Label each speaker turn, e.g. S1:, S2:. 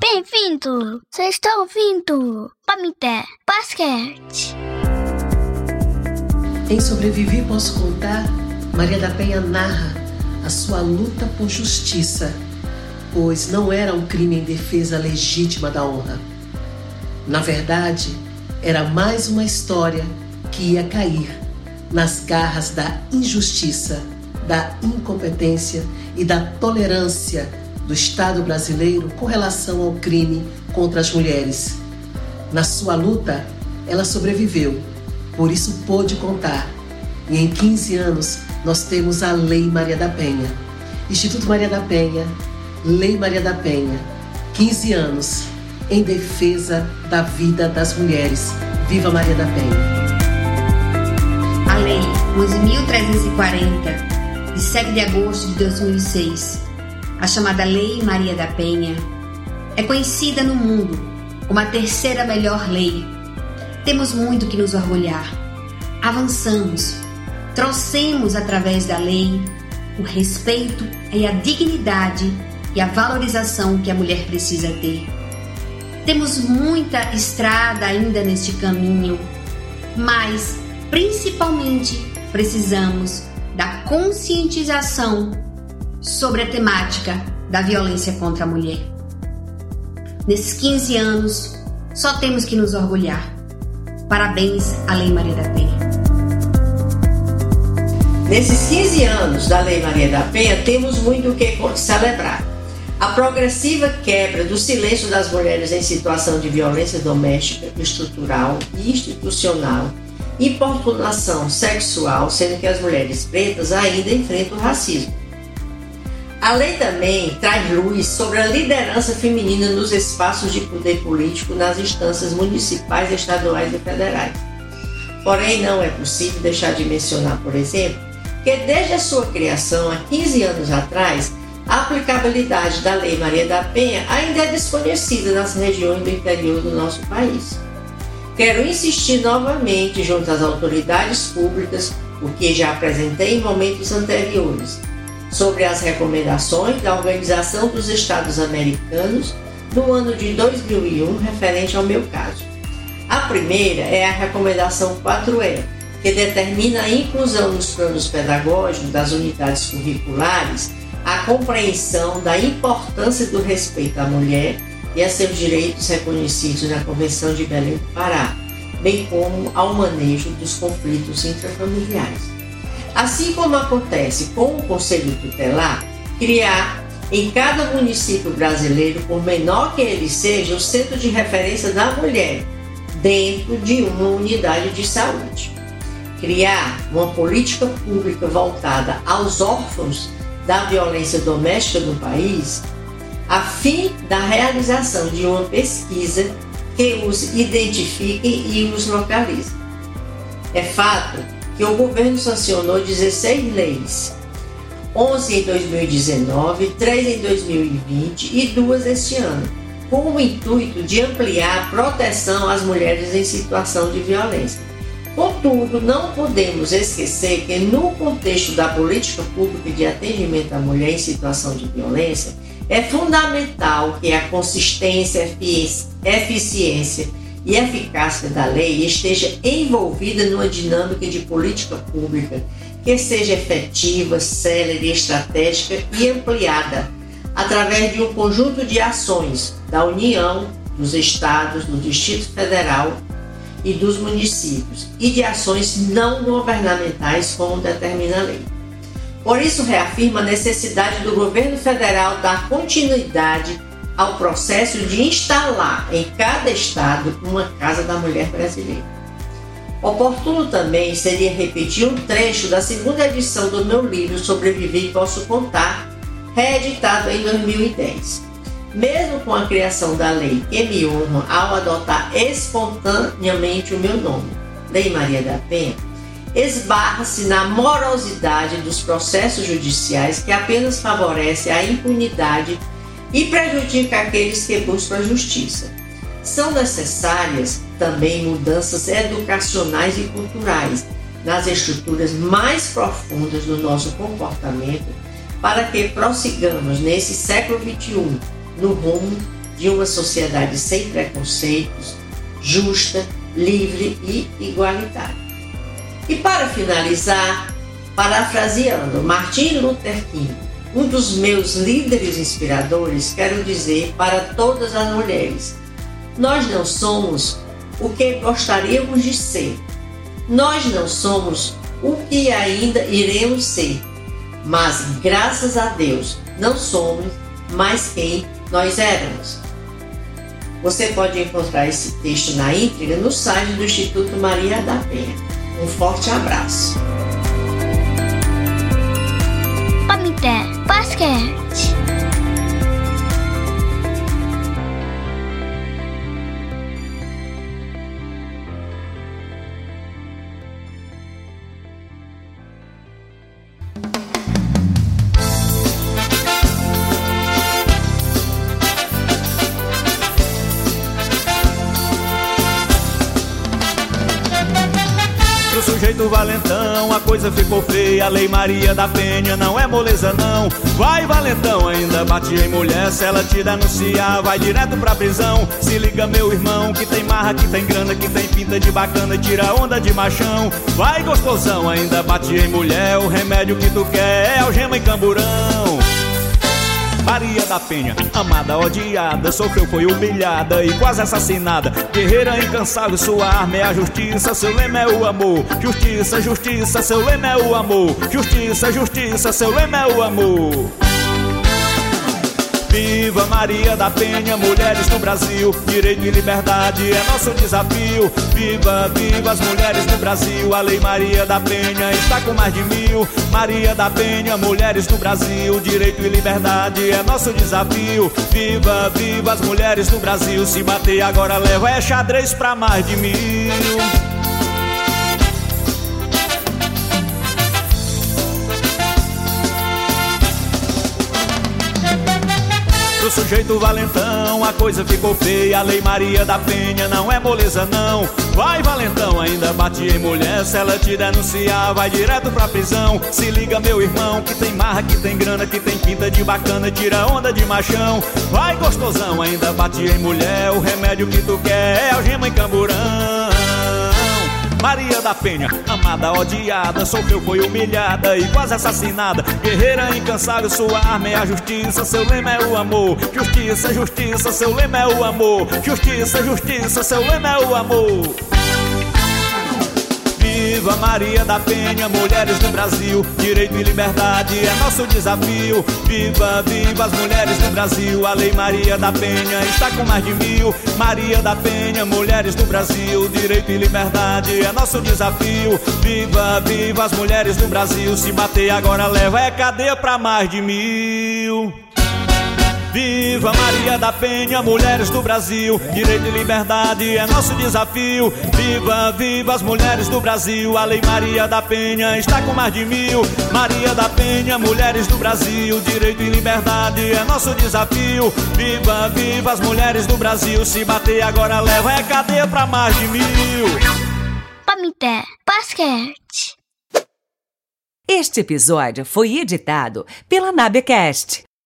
S1: Bem-vindo! Vocês estão ouvindo Pamité Basquete.
S2: Em Sobreviver Posso Contar, Maria da Penha narra a sua luta por justiça, pois não era um crime em defesa legítima da honra. Na verdade, era mais uma história que ia cair nas garras da injustiça, da incompetência e da tolerância do Estado brasileiro com relação ao crime contra as mulheres. Na sua luta, ela sobreviveu, por isso pôde contar. E em 15 anos, nós temos a Lei Maria da Penha. Instituto Maria da Penha, Lei Maria da Penha. 15 anos em defesa da vida das mulheres. Viva Maria da Penha!
S3: A Lei 11.340, de 7 de agosto de 2006, a chamada Lei Maria da Penha, é conhecida no mundo como a terceira melhor lei. Temos muito que nos orgulhar. Avançamos, trouxemos através da lei o respeito e a dignidade e a valorização que a mulher precisa ter. Temos muita estrada ainda neste caminho, mas principalmente precisamos da conscientização sobre a temática da violência contra a mulher. Nesses 15 anos, só temos que nos orgulhar. Parabéns à Lei Maria da Penha.
S4: Nesses 15 anos da Lei Maria da Penha, temos muito o que celebrar. A progressiva quebra do silêncio das mulheres em situação de violência doméstica, estrutural e institucional, importunação sexual, sendo que as mulheres pretas ainda enfrentam o racismo. A lei também traz luz sobre a liderança feminina nos espaços de poder político nas instâncias municipais, estaduais e federais. Porém, não é possível deixar de mencionar, por exemplo, que desde a sua criação, há 15 anos atrás, a aplicabilidade da Lei Maria da Penha ainda é desconhecida nas regiões do interior do nosso país. Quero insistir novamente junto às autoridades públicas, o que já apresentei em momentos anteriores, sobre as recomendações da Organização dos Estados Americanos do ano de 2001 referente ao meu caso. A primeira é a recomendação 4E, que determina a inclusão nos planos pedagógicos das unidades curriculares a compreensão da importância do respeito à mulher e a seus direitos reconhecidos na Convenção de Belém do Pará, bem como ao manejo dos conflitos intrafamiliares. Assim como acontece com o Conselho Tutelar, criar em cada município brasileiro, por menor que ele seja, o centro de referência da mulher dentro de uma unidade de saúde. Criar uma política pública voltada aos órfãos da violência doméstica no país, a fim da realização de uma pesquisa que os identifique e os localize. É fato que o governo sancionou 16 leis, 11 em 2019, 3 em 2020 e duas este ano, com o intuito de ampliar a proteção às mulheres em situação de violência. Contudo, não podemos esquecer que, no contexto da política pública de atendimento à mulher em situação de violência, é fundamental que a consistência, eficiência e eficácia da lei esteja envolvida numa dinâmica de política pública que seja efetiva, célere, estratégica e ampliada através de um conjunto de ações da União, dos estados, do Distrito Federal e dos municípios e de ações não governamentais como determina a lei. Por isso, reafirma a necessidade do governo federal dar continuidade ao processo de instalar em cada estado uma Casa da Mulher Brasileira. Oportuno também seria repetir um trecho da segunda edição do meu livro Sobreviver e Posso Contar, reeditado em 2010. Mesmo com a criação da lei que me honra ao adotar espontaneamente o meu nome, Lei Maria da Penha, esbarra-se na morosidade dos processos judiciais que apenas favorece a impunidade e prejudica aqueles que buscam a justiça. São necessárias também mudanças educacionais e culturais nas estruturas mais profundas do nosso comportamento para que prossigamos nesse século XXI no rumo de uma sociedade sem preconceitos, justa, livre e igualitária. E para finalizar, parafraseando Martin Luther King, um dos meus líderes inspiradores, quero dizer para todas as mulheres: nós não somos o que gostaríamos de ser. Nós não somos o que ainda iremos ser. Mas, graças a Deus, não somos mais quem nós éramos. Você pode encontrar esse texto na íntegra no site do Instituto Maria da Penha. Um forte abraço.
S1: Pamité Basquete.
S5: Sujeito valentão, a coisa ficou feia. Lei Maria da Penha não é moleza, não. Vai, valentão, ainda bate em mulher. Se ela te denunciar, vai direto pra prisão. Se liga, meu irmão, que tem marra, que tem grana, que tem pinta de bacana, tira onda de machão. Vai, gostosão, ainda bate em mulher. O remédio que tu quer é algema e camburão. Maria da Penha, amada, odiada, sofreu, foi humilhada e quase assassinada. Guerreira incansável, sua arma é a justiça, seu lema é o amor. Justiça, justiça, seu lema é o amor. Justiça, justiça, seu lema é o amor. Viva Maria da Penha, mulheres do Brasil, direito e liberdade é nosso desafio. Viva, viva as mulheres do Brasil, a Lei Maria da Penha está com mais de mil. Maria da Penha, mulheres do Brasil, direito e liberdade é nosso desafio. Viva, viva as mulheres do Brasil, se bater agora leva é xadrez pra mais de mil. Sujeito valentão, a coisa ficou feia. A Lei Maria da Penha não é moleza, não. Vai, valentão, ainda bate em mulher. Se ela te denunciar, vai direto pra prisão. Se liga, meu irmão, que tem marra, que tem grana, que tem pinta de bacana, tira onda de machão. Vai, gostosão, ainda bate em mulher. O remédio que tu quer é algema e camburão. Maria da Penha, amada, odiada, sofreu, foi humilhada e quase assassinada. Guerreira incansável, sua arma é a justiça, seu lema é o amor. Justiça, justiça, seu lema é o amor. Justiça, justiça, seu lema é o amor. Viva Maria da Penha, mulheres do Brasil, direito e liberdade é nosso desafio. Viva, viva as mulheres do Brasil, a Lei Maria da Penha está com mais de mil. Maria da Penha, mulheres do Brasil, direito e liberdade é nosso desafio. Viva, viva as mulheres do Brasil, se bater agora leva é cadeia pra mais de mil. Viva Maria da Penha, mulheres do Brasil, direito e liberdade é nosso desafio. Viva, viva as mulheres do Brasil, a Lei Maria da Penha está com mais de mil. Maria da Penha, mulheres do Brasil, direito e liberdade é nosso desafio. Viva, viva as mulheres do Brasil, se bater agora leva é cadeia pra mais de mil.
S1: Pamité Basquete.
S6: Este episódio foi editado pela Nabecast